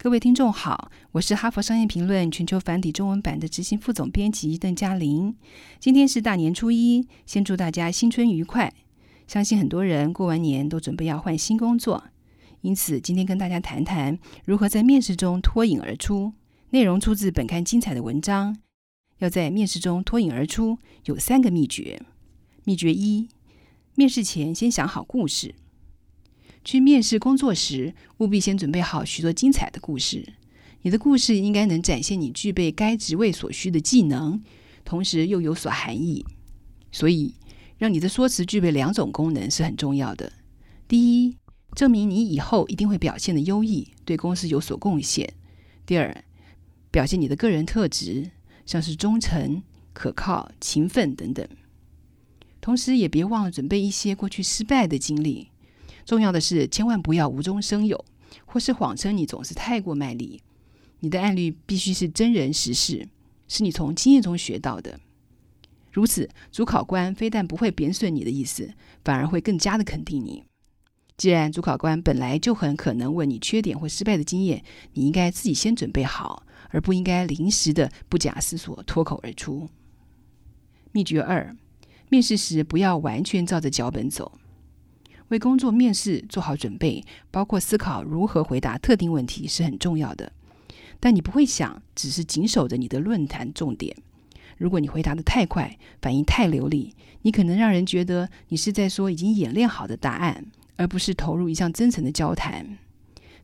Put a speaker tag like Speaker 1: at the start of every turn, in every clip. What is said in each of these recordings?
Speaker 1: 各位听众好，我是哈佛商业评论全球繁体中文版的执行副总编辑邓嘉玲。今天是大年初一，先祝大家新春愉快。相信很多人过完年都准备要换新工作，因此今天跟大家谈谈如何在面试中脱颖而出。内容出自本刊精彩的文章。要在面试中脱颖而出，有三个秘诀。秘诀一：面试前先想好故事。去面试工作时，务必先准备好许多精彩的故事。你的故事应该能展现你具备该职位所需的技能，同时又有所含义。所以，让你的说辞具备两种功能是很重要的。第一，证明你以后一定会表现的优异，对公司有所贡献。第二，表现你的个人特质，像是忠诚、可靠、勤奋等等。同时，也别忘了准备一些过去失败的经历。重要的是，千万不要无中生有，或是谎称你总是太过卖力。你的案例必须是真人实事，是你从经验中学到的。如此，主考官非但不会贬损你的意思，反而会更加的肯定你。既然主考官本来就很可能问你缺点或失败的经验，你应该自己先准备好，而不应该临时的不假思索脱口而出。秘诀二：面试时不要完全照着脚本走。为工作面试做好准备，包括思考如何回答特定问题是很重要的。但你不会想只是紧守着你的论坛重点。如果你回答的太快，反应太流利，你可能让人觉得你是在说已经演练好的答案，而不是投入一项真诚的交谈。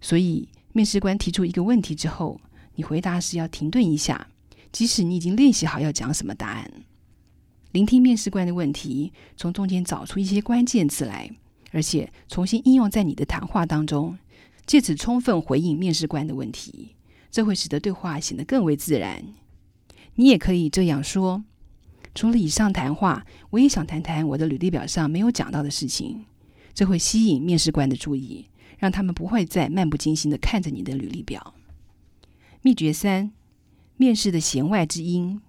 Speaker 1: 所以，面试官提出一个问题之后，你回答时要停顿一下，即使你已经练习好要讲什么答案，聆听面试官的问题，从中间找出一些关键词来。而且重新应用在你的谈话当中，借此充分回应面试官的问题，这会使得对话显得更为自然。你也可以这样说：除了以上谈话，我也想谈谈我的履历表上没有讲到的事情。这会吸引面试官的注意，让他们不会再漫不经心的看着你的履历表。秘诀三：面试的弦外之音。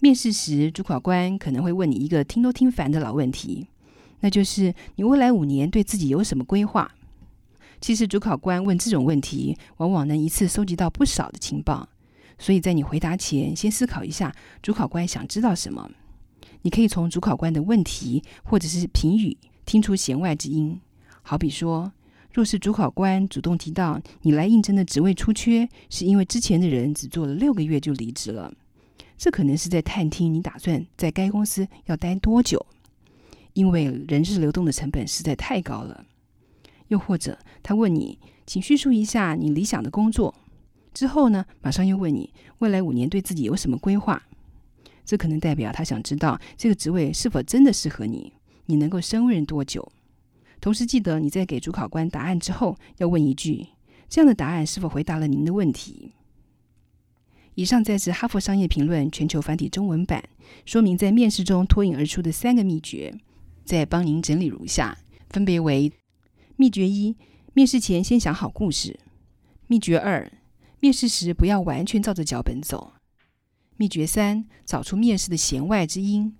Speaker 1: 面试时，主考官可能会问你一个听都听烦的老问题。那就是你未来五年对自己有什么规划？其实主考官问这种问题，往往能一次收集到不少的情报。所以在你回答前，先思考一下主考官想知道什么。你可以从主考官的问题或者是评语听出弦外之音。好比说，若是主考官主动提到你来应征的职位出缺，是因为之前的人只做了六个月就离职了，这可能是在探听你打算在该公司要待多久。因为人事流动的成本实在太高了。又或者，他问你，请叙述一下你理想的工作。之后呢，马上又问你未来五年对自己有什么规划。这可能代表他想知道这个职位是否真的适合你，你能够胜任多久。同时，记得你在给主考官答案之后，要问一句：这样的答案是否回答了您的问题？以上再自《哈佛商业评论》全球繁体中文版，说明在面试中脱颖而出的三个秘诀。再帮您整理如下，分别为：秘诀一，面试前先想好故事；秘诀二，面试时不要完全照着脚本走；秘诀三，找出面试的弦外之音。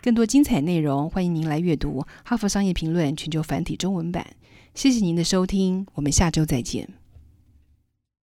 Speaker 1: 更多精彩内容，欢迎您来阅读《哈佛商业评论》全球繁体中文版。谢谢您的收听，我们下周再见。